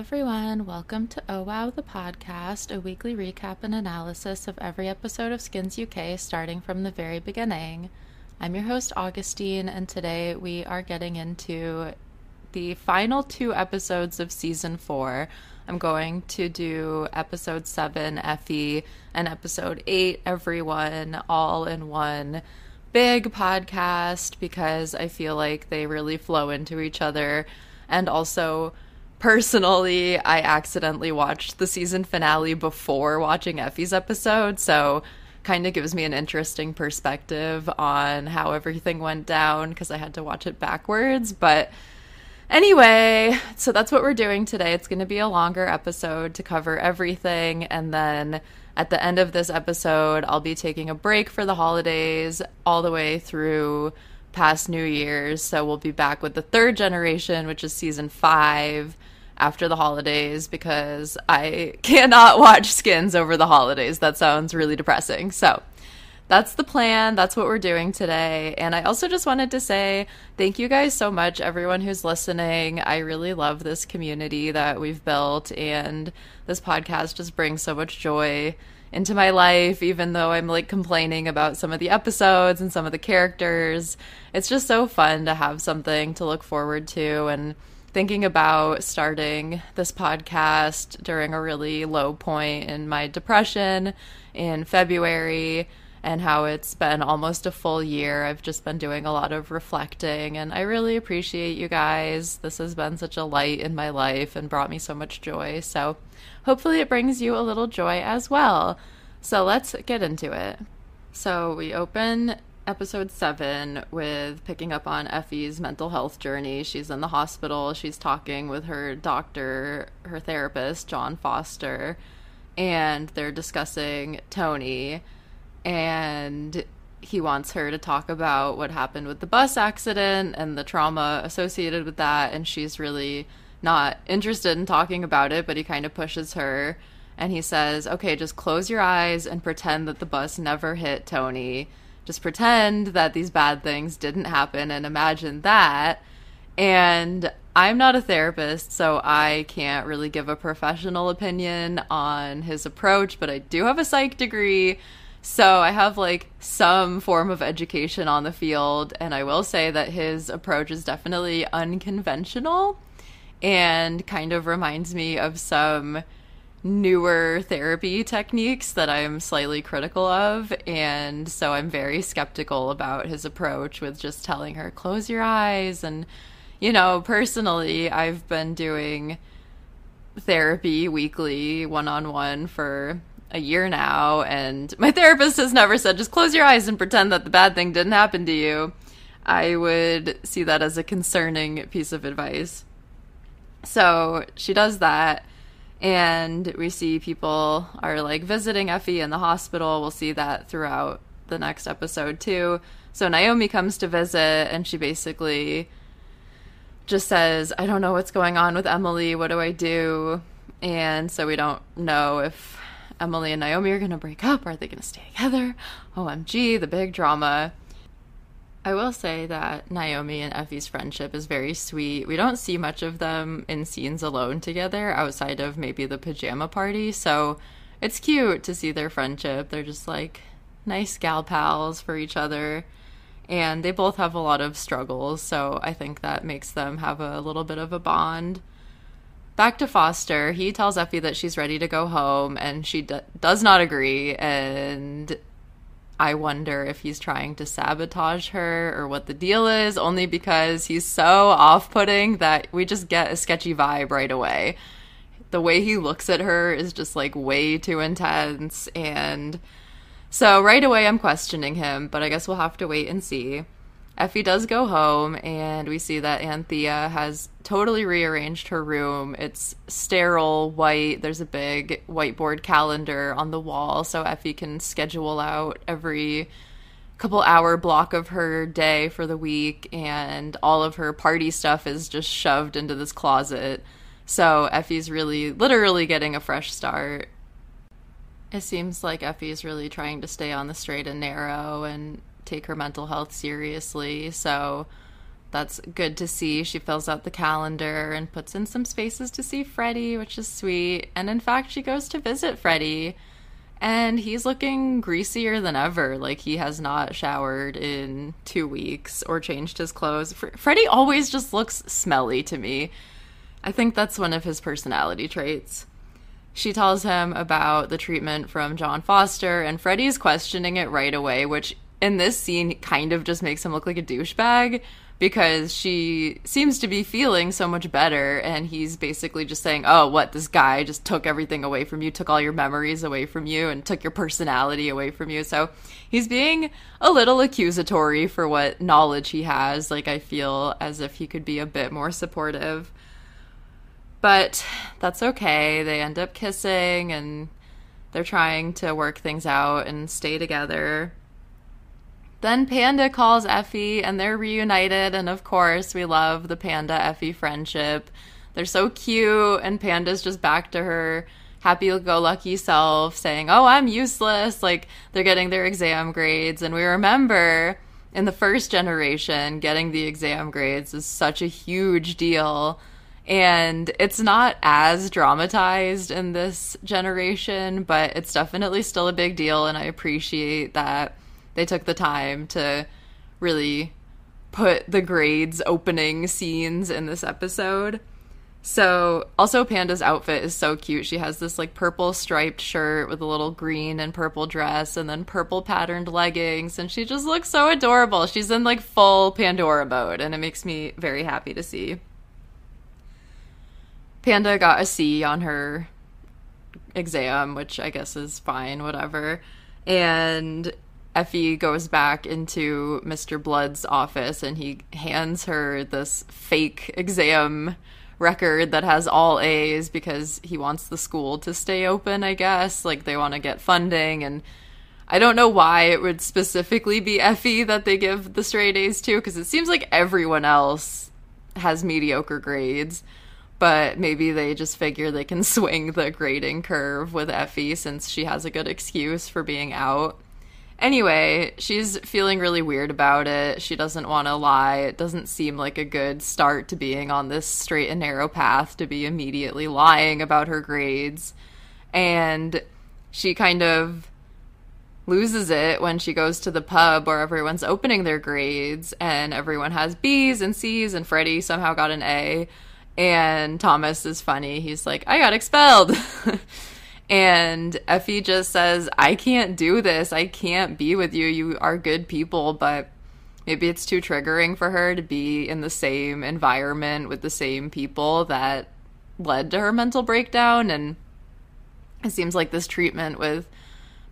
everyone. Welcome to Oh Wow the podcast, a weekly recap and analysis of every episode of Skins UK starting from the very beginning. I'm your host, Augustine, and today we are getting into the final two episodes of season four. I'm going to do episode seven, Effie, and episode eight, Everyone, all in one big podcast because I feel like they really flow into each other. And also, personally, I accidentally watched the season finale before watching Effie's episode, so kind of gives me an interesting perspective on how everything went down because I had to watch it backwards. But anyway, so that's what we're doing today. It's going to be a longer episode to cover everything, and then at the end of this episode, I'll be taking a break for the holidays all the way through past New Year's. So we'll be back with the third generation, which is season five after the holidays because I cannot watch skins over the holidays. That sounds really depressing. So that's the plan. That's what we're doing today. And I also just wanted to say thank you guys so much, everyone who's listening. I really love this community that we've built, and this podcast just brings so much joy into my life, even though I'm like complaining about some of the episodes and some of the characters. It's just so fun to have something to look forward to. And thinking about starting this podcast during a really low point in my depression in February and how it's been almost a full year. I've just been doing a lot of reflecting, and I really appreciate you guys. This has been such a light in my life and brought me so much joy. So, hopefully, it brings you a little joy as well. So, let's get into it. So, we open episode seven with picking up on Effie's mental health journey. She's in the hospital, she's talking with her doctor, her therapist, John Foster, and they're discussing Tony. And he wants her to talk about what happened with the bus accident and the trauma associated with that. And she's really not interested in talking about it but he kind of pushes her. And he says okay just close your eyes and pretend that the bus never hit tony just pretend that these bad things didn't happen and imagine that and I'm not a therapist, so I can't really give a professional opinion on his approach, but I do have a psych degree. So I have like some form of education on the field, and I will say that his approach is definitely unconventional and kind of reminds me of some newer therapy techniques that I'm slightly critical of. And so I'm very skeptical about his approach with just telling her, close your eyes. And, you know, personally, I've been doing therapy weekly one on one for a year now, and my therapist has never said just close your eyes and pretend that the bad thing didn't happen to you. I would see that as a concerning piece of advice. So she does that, and we see people are like visiting Effie in the hospital. We'll see that throughout the next episode, too. So Naomi comes to visit, and she basically just says, I don't know what's going on with Emily. What do I do? And so we don't know if Emily and Naomi are going to break up. or Are they going to stay together? OMG, the big drama. I will say that Naomi and Effie's friendship is very sweet. We don't see much of them in scenes alone together outside of maybe the pajama party. So it's cute to see their friendship. They're just like nice gal pals for each other. And they both have a lot of struggles. So I think that makes them have a little bit of a bond back to Foster. He tells Effie that she's ready to go home, and she d- does not agree. And I wonder if he's trying to sabotage her or what the deal is, only because he's so off putting that we just get a sketchy vibe right away. The way he looks at her is just like way too intense. And so right away, I'm questioning him, but I guess we'll have to wait and see. Effie does go home, and we see that Anthea has totally rearranged her room. It's sterile, white. There's a big whiteboard calendar on the wall, so Effie can schedule out every couple hour block of her day for the week, and all of her party stuff is just shoved into this closet. So Effie's really, literally getting a fresh start. It seems like Effie's really trying to stay on the straight and narrow and take her mental health seriously. So that's good to see. She fills out the calendar and puts in some spaces to see Freddie, which is sweet. And in fact, she goes to visit Freddie, and he's looking greasier than ever. Like he has not showered in two weeks or changed his clothes. Freddie always just looks smelly to me. I think that's one of his personality traits. She tells him about the treatment from John Foster, and Freddie's questioning it right away, which in this scene kind of just makes him look like a douchebag because she seems to be feeling so much better. And he's basically just saying oh what this guy just took everything away from you took all your memories away from you and took your personality away from you. So he's being a little accusatory for what knowledge he has. Like i feel as if he could be a bit more supportive. But that's okay. They end up kissing and they're trying to work things out and stay together then Panda calls Effie and they're reunited. And of course, we love the Panda Effie friendship. They're so cute, and Panda's just back to her happy go lucky self saying, Oh, I'm useless. Like they're getting their exam grades. And we remember in the first generation, getting the exam grades is such a huge deal. And it's not as dramatized in this generation, but it's definitely still a big deal. And I appreciate that they took the time to really put the grades opening scenes in this episode. So, also Panda's outfit is so cute. She has this like purple striped shirt with a little green and purple dress and then purple patterned leggings and she just looks so adorable. She's in like full Pandora mode and it makes me very happy to see. Panda got a C on her exam, which I guess is fine, whatever. And Effie goes back into Mr. Blood's office and he hands her this fake exam record that has all A's because he wants the school to stay open, I guess. Like they want to get funding and I don't know why it would specifically be Effie that they give the straight A's to because it seems like everyone else has mediocre grades. But maybe they just figure they can swing the grading curve with Effie since she has a good excuse for being out. Anyway, she's feeling really weird about it. She doesn't want to lie. It doesn't seem like a good start to being on this straight and narrow path to be immediately lying about her grades. And she kind of loses it when she goes to the pub where everyone's opening their grades and everyone has B's and C's and Freddie somehow got an A. And Thomas is funny. He's like, I got expelled. And Effie just says, I can't do this. I can't be with you. You are good people, but maybe it's too triggering for her to be in the same environment with the same people that led to her mental breakdown. And it seems like this treatment with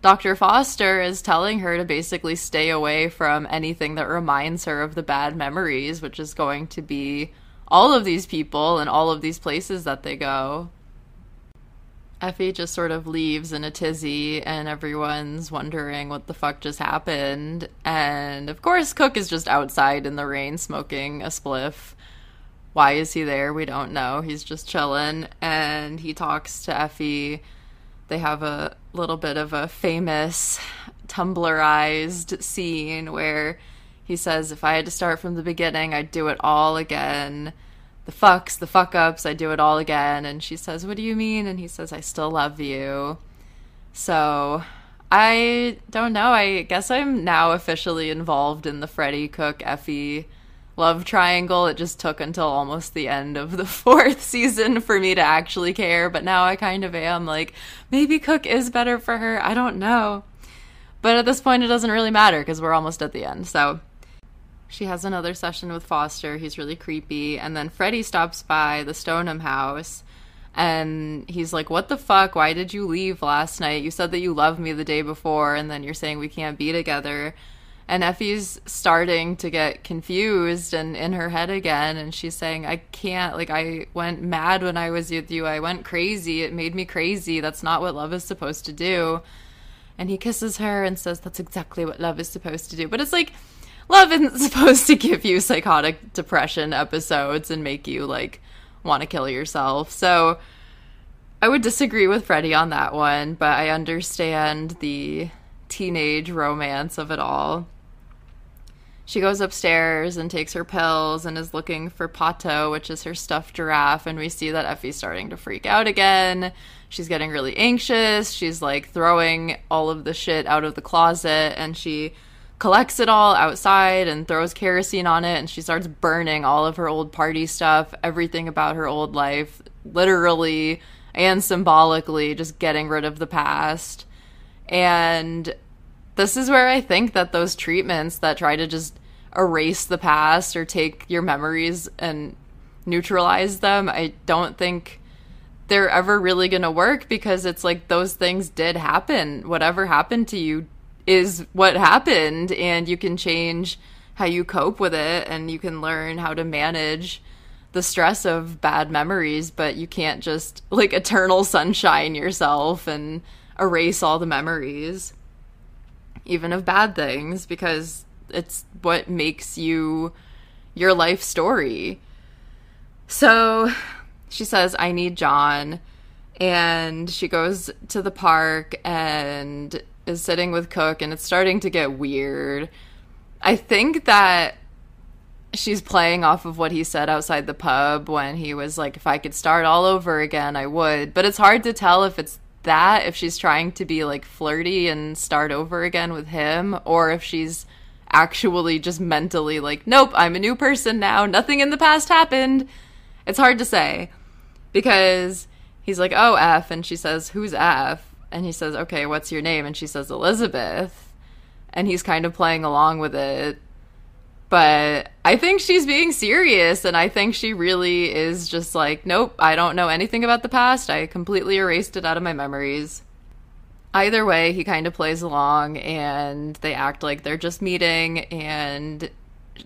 Dr. Foster is telling her to basically stay away from anything that reminds her of the bad memories, which is going to be all of these people and all of these places that they go. Effie just sort of leaves in a tizzy, and everyone's wondering what the fuck just happened. And of course, Cook is just outside in the rain smoking a spliff. Why is he there? We don't know. He's just chilling, and he talks to Effie. They have a little bit of a famous Tumblrized scene where he says, If I had to start from the beginning, I'd do it all again the fucks, the fuck ups, I do it all again. And she says, What do you mean? And he says, I still love you. So I don't know. I guess I'm now officially involved in the Freddie Cook Effie love triangle. It just took until almost the end of the fourth season for me to actually care. But now I kind of am like, maybe Cook is better for her. I don't know. But at this point, it doesn't really matter because we're almost at the end. So she has another session with Foster. He's really creepy. And then Freddie stops by the Stonem house and he's like, What the fuck? Why did you leave last night? You said that you loved me the day before, and then you're saying we can't be together. And Effie's starting to get confused and in her head again. And she's saying, I can't, like, I went mad when I was with you. I went crazy. It made me crazy. That's not what love is supposed to do. And he kisses her and says, That's exactly what love is supposed to do. But it's like, love isn't supposed to give you psychotic depression episodes and make you like want to kill yourself. So I would disagree with Freddie on that one, but I understand the teenage romance of it all. she goes upstairs and takes her pills and is looking for Pato, which is her stuffed giraffe. And we see that Effie's starting to freak out again. She's getting really anxious. She's like throwing all of the shit out of the closet and she collects it all outside and throws kerosene on it. And she starts burning all of her old party stuff, everything about her old life, literally and symbolically, just getting rid of the past. And this is where I think that those treatments that try to just erase the past or take your memories and neutralize them, I don't think they're ever really going to work because it's like those things did happen. Whatever happened to you is what happened, and you can change how you cope with it and you can learn how to manage the stress of bad memories, but you can't just like eternal sunshine yourself and erase all the memories even of bad things, because it's what makes you your life story. So she says, I need John. And she goes to the park and is sitting with Cook, and it's starting to get weird. I think that she's playing off of what he said outside the pub when he was like, if I could start all over again, I would. But it's hard to tell if it's that if she's trying to be like flirty and start over again with him or if she's actually just mentally like nope i'm a new person now nothing in the past happened it's hard to say because he's like oh f and she says who's f and he says okay what's your name and she says elizabeth and he's kind of playing along with it but I think she's being serious, and I think she really is just like, nope, I don't know anything about the past. I completely erased it out of my memories. Either way, he kind of plays along, and they act like they're just meeting, and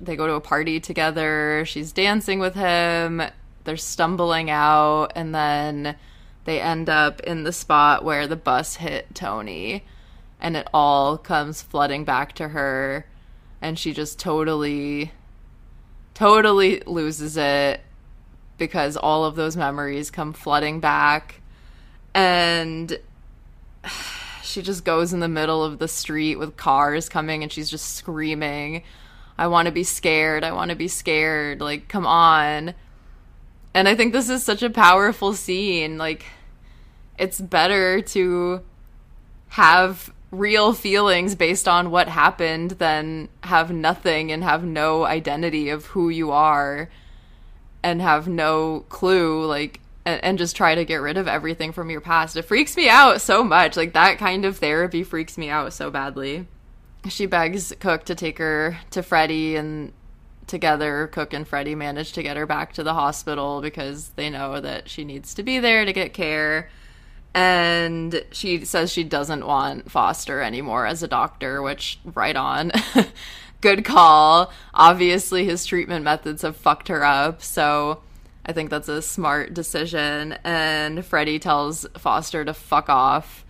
they go to a party together. She's dancing with him, they're stumbling out, and then they end up in the spot where the bus hit Tony, and it all comes flooding back to her and she just totally totally loses it because all of those memories come flooding back and she just goes in the middle of the street with cars coming and she's just screaming I want to be scared. I want to be scared. Like come on. And I think this is such a powerful scene. Like it's better to have real feelings based on what happened than have nothing and have no identity of who you are and have no clue like and, and, just try to get rid of everything from your past it freaks me out so much like that kind of therapy freaks me out so badly she begs cook to take her to freddie and together cook and freddie manage to get her back to the hospital because they know that she needs to be there to get care and she says she doesn't want Foster anymore as a doctor, which right on. Good call. Obviously, his treatment methods have fucked her up, so I think that's a smart decision. And Freddie tells Foster to fuck off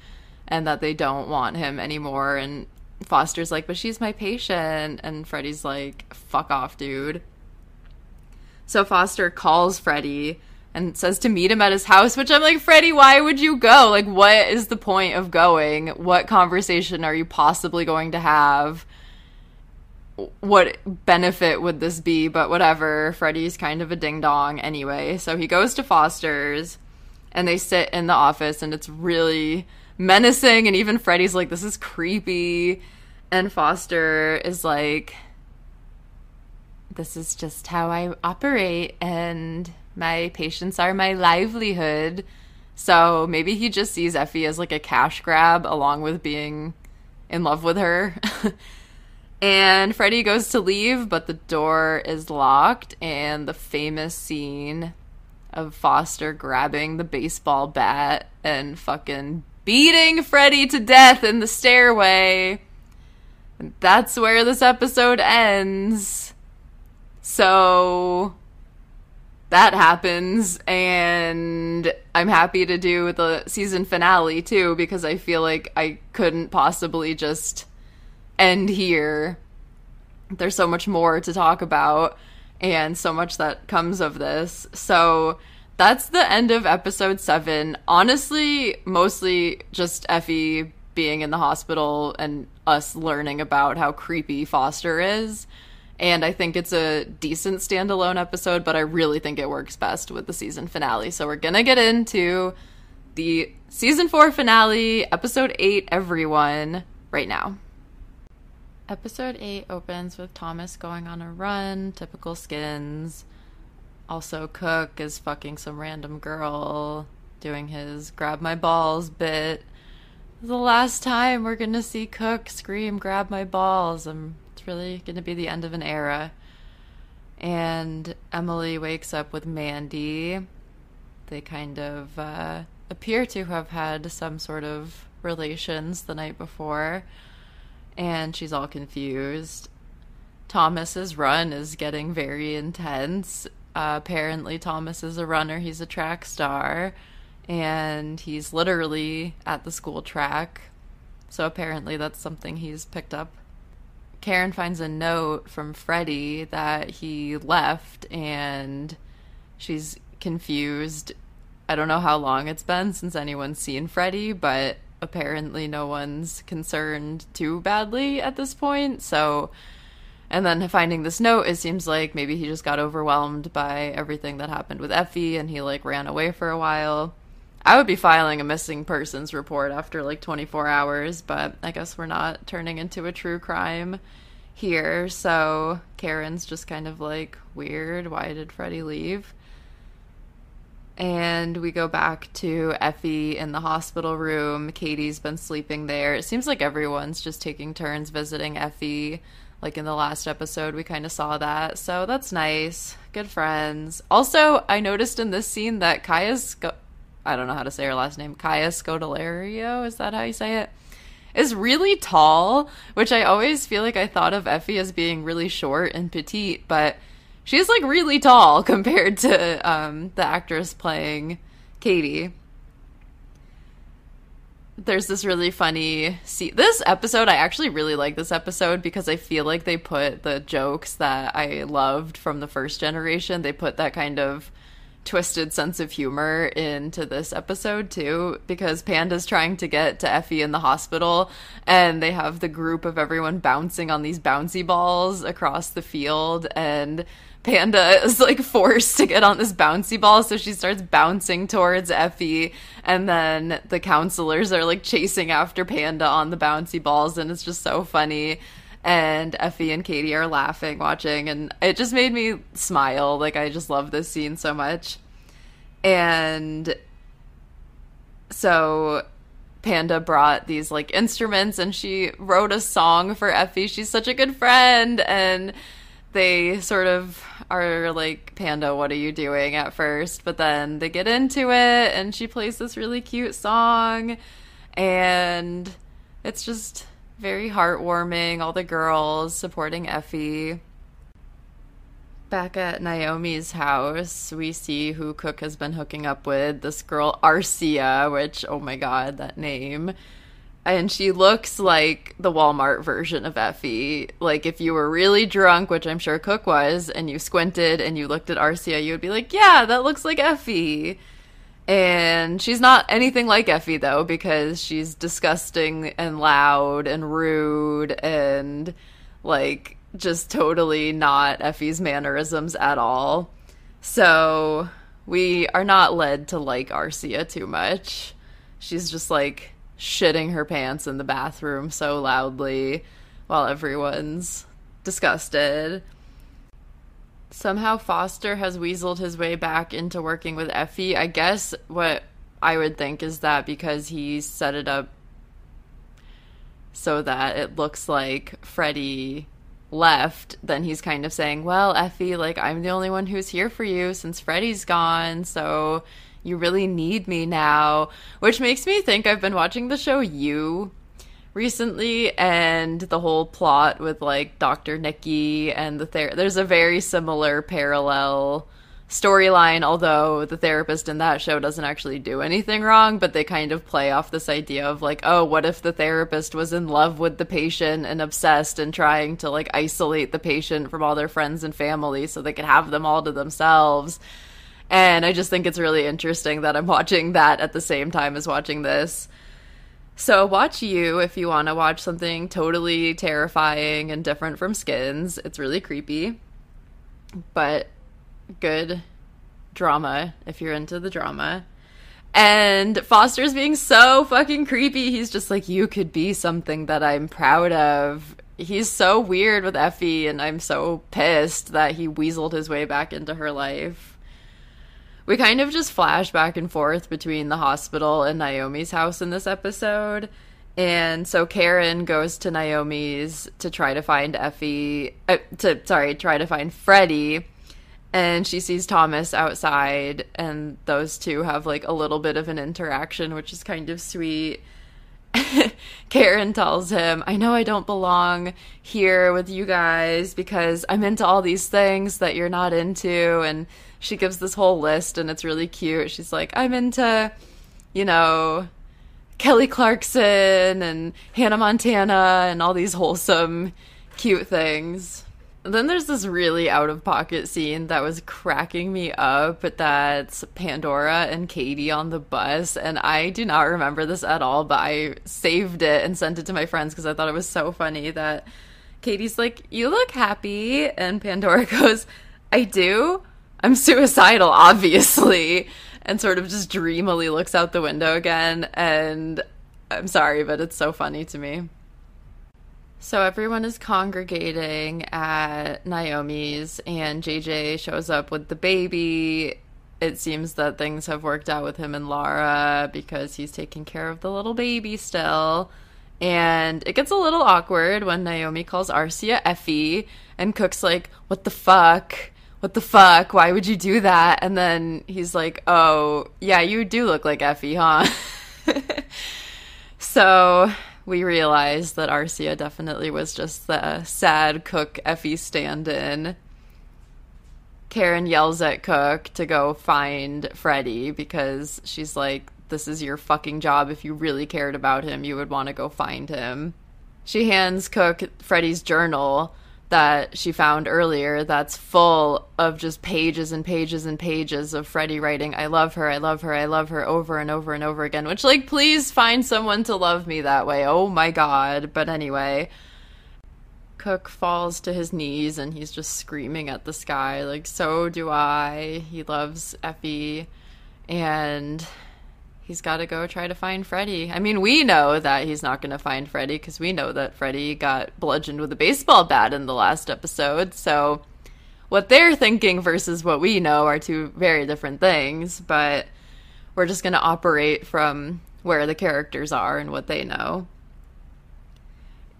and that they don't want him anymore. And Foster's like, but she's my patient. And Freddie's like, fuck off, dude. So Foster calls Freddie and says to meet him at his house, which I'm like, Freddie, why would you go? Like, what is the point of going? What conversation are you possibly going to have? What benefit would this be? But whatever. Freddie's kind of a ding dong anyway. So he goes to Foster's and they sit in the office and it's really menacing. And even Freddie's like, this is creepy. And Foster is like, this is just how I operate. And my patients are my livelihood. So maybe he just sees Effie as like a cash grab along with being in love with her. and Freddie goes to leave, but the door is locked, and the famous scene of Foster grabbing the baseball bat and fucking beating Freddie to death in the stairway. And that's where this episode ends. So that happens and i'm happy to do the season finale too because i feel like i couldn't possibly just end here there's so much more to talk about and so much that comes of this so that's the end of episode 7 honestly mostly just effie being in the hospital and us learning about how creepy foster is And I think it's a decent standalone episode, but I really think it works best with the season finale. So we're going to get into the season four finale, episode eight, everyone, right now. Episode 8 opens with Thomas going on a run, typical skins. Also, Cook is fucking some random girl, doing his grab my balls bit. The last time we're gonna see Cook scream, grab my balls. It's really gonna be the end of an era. And Emily wakes up with Mandy. They kind of uh, appear to have had some sort of relations the night before and she's all confused. Thomas's run is getting very intense. Apparently, Thomas is a runner, he's a track star, and he's literally at the school track. So, apparently, that's something he's picked up. Karen finds a note from Freddie that he left, and she's confused. I don't know how long it's been since anyone's seen Freddie, but apparently no one's concerned too badly at this point. So, and then finding this note, it seems like maybe he just got overwhelmed by everything that happened with Effie and he like ran away for a while. I would be filing a missing persons report after like 24 hours, but I guess we're not turning into a true crime here. So Karen's just kind of like, weird. Why did Freddie leave? and we go back to Effie in the hospital room. Katie's been sleeping there. It seems like everyone's just taking turns visiting Effie. Like in the last episode, we kind of saw that. So that's nice. Good friends. Also, I noticed in this scene that Kaya Sc- I don't know how to say her last name. Kaya Scodelario, is that how you say it? Is really tall, which I always feel like I thought of Effie as being really short and petite, but she's like really tall compared to um, the actress playing Katie. There's this really funny see this episode I actually really like this episode because I feel like they put the jokes that I loved from the first generation they put that kind of twisted sense of humor into this episode too because Panda's trying to get to Effie in the hospital and they have the group of everyone bouncing on these bouncy balls across the field and Panda is like forced to get on this bouncy ball, so she starts bouncing towards Effie, and then the counselors are like chasing after Panda on the bouncy balls, and it's just so funny. And Effie and Katie are laughing, watching, and it just made me smile. Like, I just love this scene so much. And so Panda brought these like instruments and she wrote a song for Effie. She's such a good friend. And they sort of are like, Panda, what are you doing at first? But then they get into it and she plays this really cute song. And it's just very heartwarming. All the girls supporting Effie. Back at Naomi's house, we see who Cook has been hooking up with this girl, Arcia, which, oh my god, that name and she looks like the Walmart version of Effie. Like if you were really drunk, which I'm sure Cook was, and you squinted and you looked at Arcia, you would be like, "Yeah, that looks like Effie." And she's not anything like Effie though, because she's disgusting and loud and rude and like just totally not Effie's mannerisms at all. So we are not led to like Arcia too much. She's just like shitting her pants in the bathroom so loudly while everyone's disgusted. Somehow Foster has weaseled his way back into working with Effie. I guess what I would think is that because he set it up so that it looks like Freddie left, then he's kind of saying, Well, Effie, like, I'm the only one who's here for you since Freddie's gone, so you really need me now, which makes me think I've been watching the show You recently and the whole plot with like Dr. Nikki and the ther- there's a very similar parallel storyline although the therapist in that show doesn't actually do anything wrong but they kind of play off this idea of like oh what if the therapist was in love with the patient and obsessed and trying to like isolate the patient from all their friends and family so they could have them all to themselves and I just think it's really interesting that I'm watching that at the same time as watching this. So watch you if you want to watch something totally terrifying and different from Skins. It's really creepy, but good drama if you're into the drama. And Foster's being so fucking creepy. He's just like, you could be something that I'm proud of. He's so weird with Effie, and I'm so pissed that he weaseled his way back into her life. We kind of just flash back and forth between the hospital and Naomi's house in this episode. And so Karen goes to Naomi's to try to find Effie, uh, to sorry, try to find Freddie and she sees Thomas outside, and those two have like a little bit of an interaction, which is kind of sweet. Karen tells him, I know I don't belong here with you guys because I'm into all these things that you're not into. And she gives this whole list, and it's really cute. She's like, I'm into, you know, Kelly Clarkson and Hannah Montana and all these wholesome, cute things. Then there's this really out of pocket scene that was cracking me up. That's Pandora and Katie on the bus. And I do not remember this at all, but I saved it and sent it to my friends because I thought it was so funny that Katie's like, You look happy. And Pandora goes, I do. I'm suicidal, obviously. And sort of just dreamily looks out the window again. And I'm sorry, but it's so funny to me. So everyone is congregating at Naomi's, and JJ shows up with the baby. It seems that things have worked out with him and Lara because he's taking care of the little baby still. And it gets a little awkward when Naomi calls Arcia Effie, and Cook's like, What the fuck? What the fuck? Why would you do that? And then he's like, Oh, yeah, you do look like Effie, huh? so we realized that Arcia definitely was just the sad Cook Effie stand in. Karen yells at Cook to go find Freddie because she's like, This is your fucking job. If you really cared about him, you would want to go find him. She hands Cook Freddie's journal that she found earlier that's full of just pages and pages and pages of Freddie writing, I love her, I love her, I love her over and over and over again. Which, like, please find someone to love me that way. Oh my god. But anyway, Cook falls to his knees and he's just screaming at the sky, like, so do I. He loves Effie. And he's got to go try to find Freddie. I mean, we know that he's not going to find Freddie because we know that Freddie got bludgeoned with a baseball bat in the last episode. So, what they're thinking versus what we know are two very different things, but we're just going to operate from where the characters are and what they know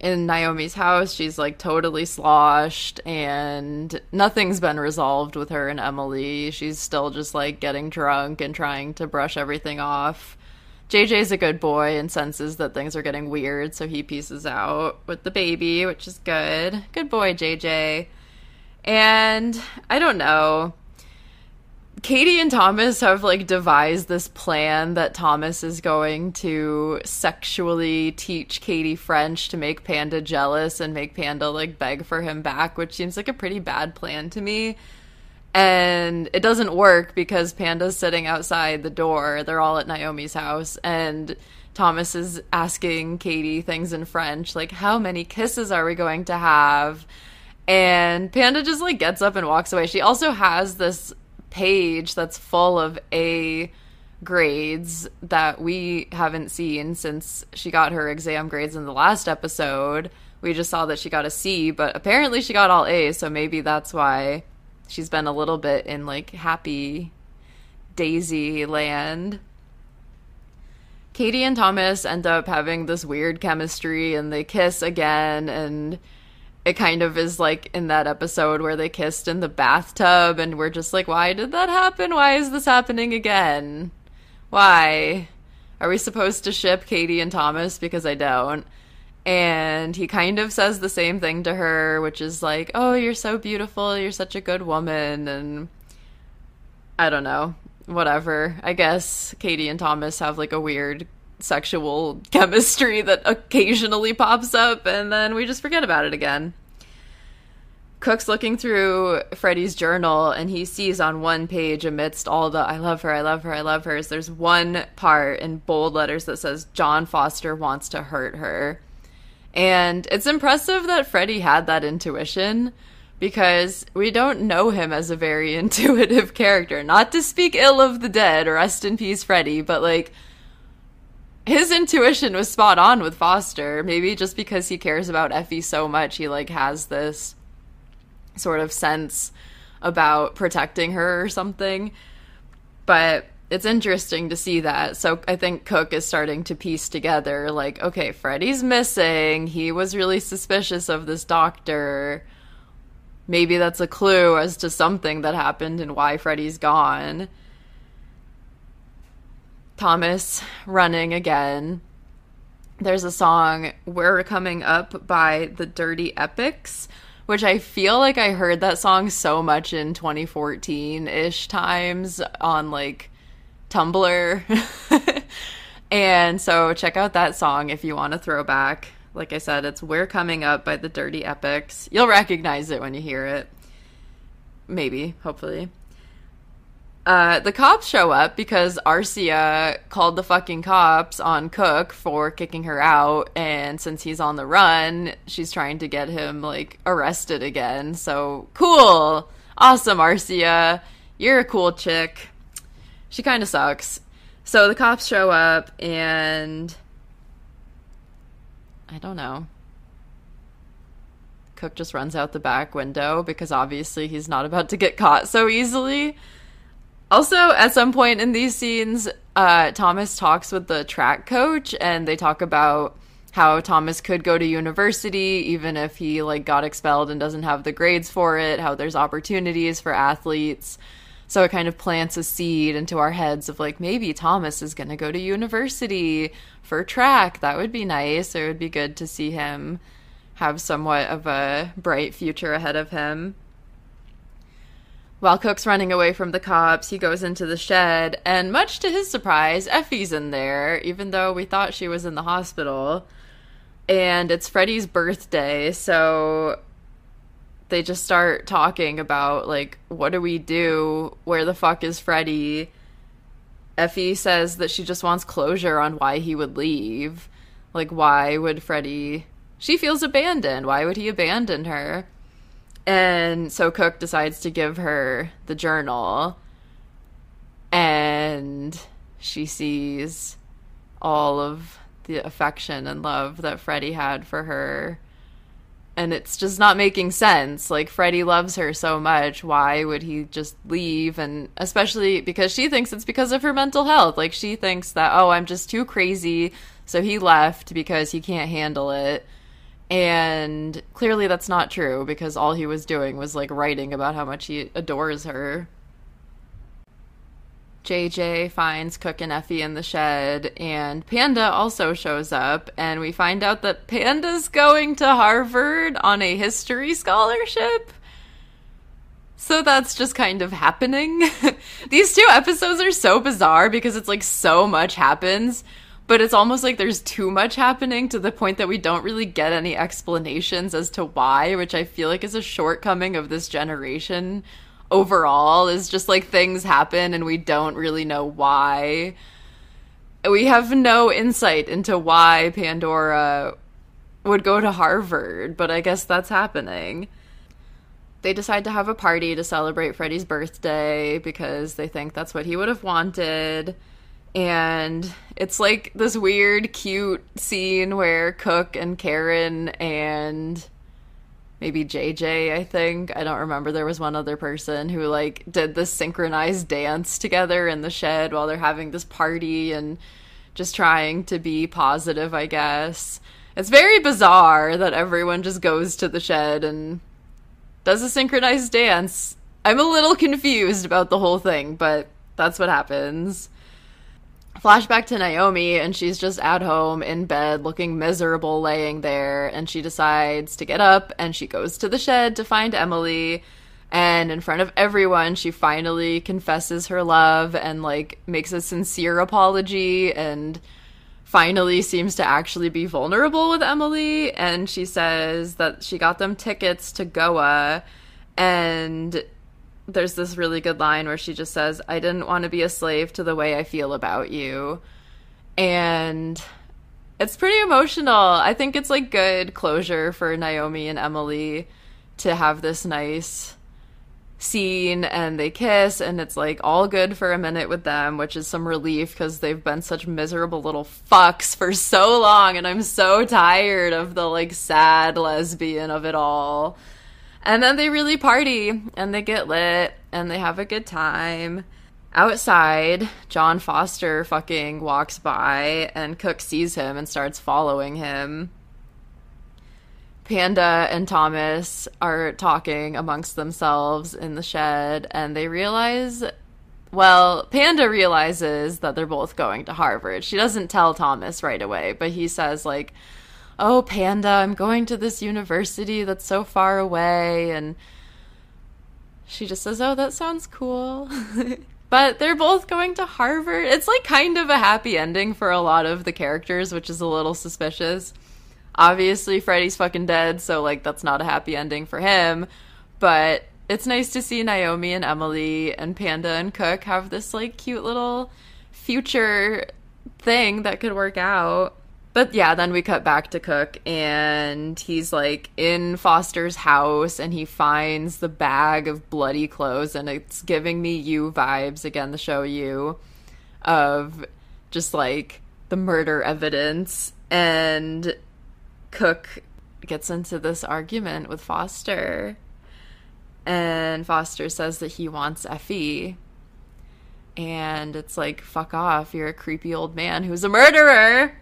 in Naomi's house, she's like totally sloshed and nothing's been resolved with her and Emily. She's still just like getting drunk and trying to brush everything off. JJ's a good boy and senses that things are getting weird, so he pieces out with the baby, which is good. Good boy, JJ. And I don't know. Katie and Thomas have like devised this plan that Thomas is going to sexually teach Katie French to make Panda jealous and make Panda like beg for him back, which seems like a pretty bad plan to me. And it doesn't work because Panda's sitting outside the door. They're all at Naomi's house and Thomas is asking Katie things in French, like how many kisses are we going to have? And Panda just like gets up and walks away. She also has this page that's full of A grades that we haven't seen since she got her exam grades in the last episode. We just saw that she got a C, but apparently she got all A's, so maybe that's why she's been a little bit in like happy Daisy land. Katie and Thomas end up having this weird chemistry and they kiss again and it kind of is like in that episode where they kissed in the bathtub and we're just like why did that happen? Why is this happening again? Why? Are we supposed to ship katie and thomas? Because i don't. And he kind of says the same thing to her which is like oh you're so beautiful. You're such a good woman. And i don't know. Whatever. I guess katie and thomas have like a weird sexual chemistry that occasionally pops up and then we just forget about it again. Cook's looking through Freddie's journal and he sees on one page, amidst all the I love her, I love her, I love her, there's one part in bold letters that says, John Foster wants to hurt her. And it's impressive that Freddie had that intuition because we don't know him as a very intuitive character. Not to speak ill of the dead, rest in peace, Freddie, but like his intuition was spot on with Foster. Maybe just because he cares about Effie so much, he like has this sort of sense about protecting her or something. But it's interesting to see that. So I think Cook is starting to piece together like, okay, Freddie's missing. He was really suspicious of this doctor. Maybe that's a clue as to something that happened and why Freddie's gone. Thomas running again. There's a song, We're Coming Up by the Dirty Epics, which I feel like I heard that song so much in 2014 ish times on like Tumblr. and so check out that song if you want to throw back. Like I said, it's We're Coming Up by the Dirty Epics. You'll recognize it when you hear it. Maybe, hopefully. Uh, the cops show up because Arcia called the fucking cops on Cook for kicking her out, and since he's on the run, she's trying to get him like arrested again. So cool, awesome, Arcia, you're a cool chick. She kind of sucks. So the cops show up, and I don't know. Cook just runs out the back window because obviously he's not about to get caught so easily. Also, at some point in these scenes, uh, Thomas talks with the track coach, and they talk about how Thomas could go to university even if he like got expelled and doesn't have the grades for it. How there's opportunities for athletes. So it kind of plants a seed into our heads of like maybe Thomas is going to go to university for track. That would be nice. It would be good to see him have somewhat of a bright future ahead of him. While Cook's running away from the cops, he goes into the shed, and much to his surprise, Effie's in there, even though we thought she was in the hospital. And it's Freddie's birthday, so they just start talking about, like, what do we do? Where the fuck is Freddie? Effie says that she just wants closure on why he would leave. Like, why would Freddie. She feels abandoned. Why would he abandon her? And so Cook decides to give her the journal, and she sees all of the affection and love that Freddie had for her. And it's just not making sense. Like, Freddie loves her so much. Why would he just leave? And especially because she thinks it's because of her mental health. Like, she thinks that, oh, I'm just too crazy. So he left because he can't handle it. And clearly that's not true because all he was doing was like writing about how much he adores her. JJ finds Cook and Effie in the shed, and Panda also shows up, and we find out that Panda's going to Harvard on a history scholarship. So that's just kind of happening. These two episodes are so bizarre because it's like so much happens but it's almost like there's too much happening to the point that we don't really get any explanations as to why, which I feel like is a shortcoming of this generation overall is just like things happen and we don't really know why. We have no insight into why Pandora would go to Harvard, but I guess that's happening. They decide to have a party to celebrate Freddie's birthday because they think that's what he would have wanted and it's like this weird cute scene where cook and karen and maybe jj i think i don't remember there was one other person who like did this synchronized dance together in the shed while they're having this party and just trying to be positive i guess. It's very bizarre that everyone just goes to the shed and does a synchronized dance. I'm a little confused about the whole thing but that's what happens Flashback to Naomi, and she's just at home in bed looking miserable laying there. And she decides to get up and she goes to the shed to find Emily. And in front of everyone, she finally confesses her love and like makes a sincere apology and finally seems to actually be vulnerable with Emily and she says that she got them tickets to Goa and there's this really good line where she just says, I didn't want to be a slave to the way I feel about you. And it's pretty emotional. I think it's like good closure for Naomi and Emily to have this nice scene and they kiss and it's like all good for a minute with them which is some relief because they've been such miserable little fucks for so long and i'm so tired of the like sad lesbian of it all and then they really party and they get lit and they have a good time. Outside, John Foster fucking walks by and Cook sees him and starts following him. Panda and Thomas are talking amongst themselves in the shed and they realize well, Panda realizes that they're both going to Harvard. She doesn't tell Thomas right away, but he says like oh, Panda, I'm going to this university that's so far away. And she just says, oh, that sounds cool. but they're both going to Harvard. It's like kind of a happy ending for a lot of the characters, which is a little suspicious. Obviously, Freddie's fucking dead, so like that's not a happy ending for him. But it's nice to see Naomi and Emily and Panda and Cook have this like cute little future thing that could work out. But yeah, then we cut back to Cook and he's like in Foster's house and he finds the bag of bloody clothes and it's giving me you vibes again the show you of just like the murder evidence. And Cook gets into this argument with Foster and Foster says that he wants Effy. And it's like fuck off you're a creepy old man who's a murderer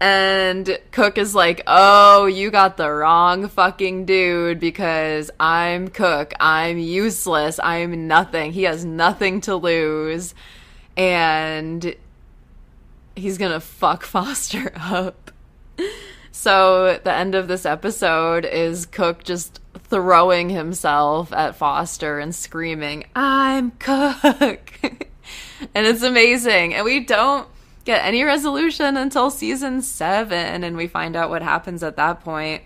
and Cook is like, "Oh, you got the wrong fucking dude because I'm Cook. I'm useless. I'm nothing. He has nothing to lose." And he's going to fuck Foster up. So, the end of this episode is Cook just throwing himself at Foster and screaming, "I'm Cook." and it's amazing. And we don't get any resolution until season seven, and we find out what happens at that point.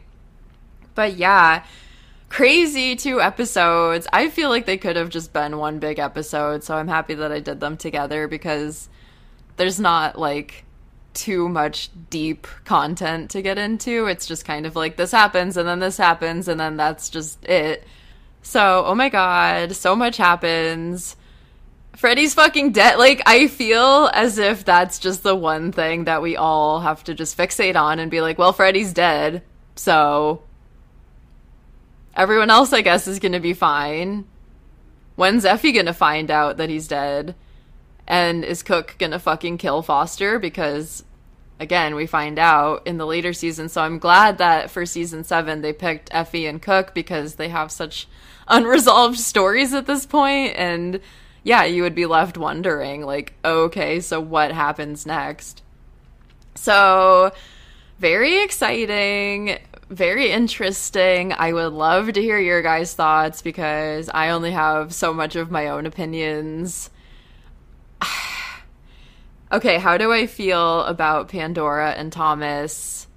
But yeah, crazy two episodes. I feel like they could have just been one big episode, so I'm happy that I did them together because there's not like too much deep content to get into. It's just kind of like this happens and then this happens and then that's just it. So, oh my god, so much happens. Freddie's fucking dead. Like, I feel as if that's just the one thing that we all have to just fixate on and be like, well, Freddie's dead. So, everyone else, I guess, is gonna be fine. When's Effy gonna find out that he's dead? And is Cook gonna fucking kill Foster? Because, again, we find out in the later season. So, I'm glad that for season seven they picked Effy and Cook because they have such unresolved stories at this point and yeah, you would be left wondering, like, okay, so what happens next? So, very exciting, very interesting. I would love to hear your guys' thoughts because I only have so much of my own opinions. okay, how do I feel about Pandora and Thomas?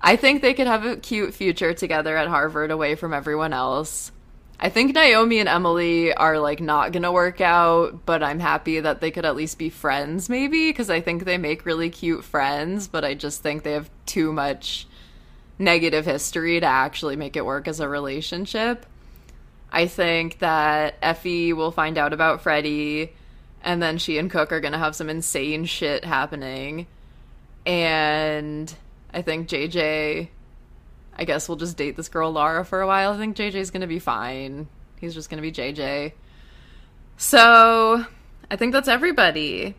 I think they could have a cute future together at Harvard away from everyone else. I think Naomi and Emily are like not gonna work out, but I'm happy that they could at least be friends, maybe, because I think they make really cute friends, but I just think they have too much negative history to actually make it work as a relationship. I think that Effy will find out about Freddie, and then she and Cook are gonna have some insane shit happening. And I think JJ I guess we'll just date this girl Lara for a while. I think JJ's gonna be fine. He's just gonna be JJ. So I think that's everybody.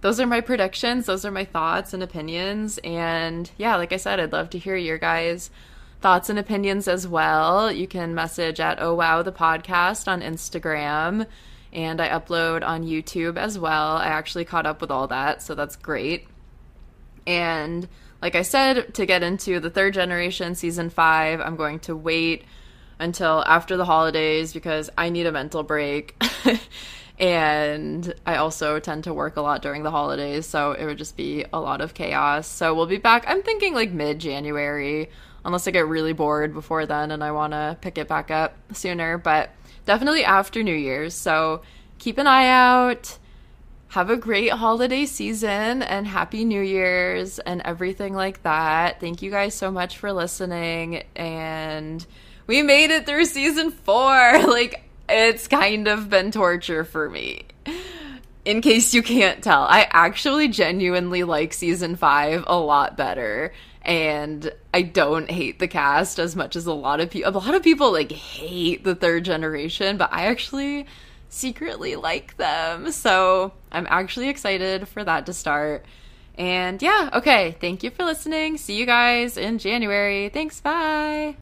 Those are my predictions. Those are my thoughts and opinions. And yeah, like I said, I'd love to hear your guys' thoughts and opinions as well. You can message at Oh Wow the podcast on Instagram. And I upload on YouTube as well. I actually caught up with all that, so that's great. And like I said, to get into the third generation season five, I'm going to wait until after the holidays because I need a mental break. And I also tend to work a lot during the holidays, so it would just be a lot of chaos. So we'll be back, I'm thinking like mid January, unless I get really bored before then and I want to pick it back up sooner. But definitely after New Year's. So keep an eye out. Have a great holiday season and happy New Year's and everything like that. Thank you guys so much for listening. And we made it through season four. Like, it's kind of been torture for me. In case you can't tell, I actually genuinely like season five a lot better. And I don't hate the cast as much as a lot of people. A lot of people like hate the third generation, but I actually secretly like them. So I'm actually excited for that to start. And yeah, okay. Thank you for listening. See you guys in January. Thanks. Bye.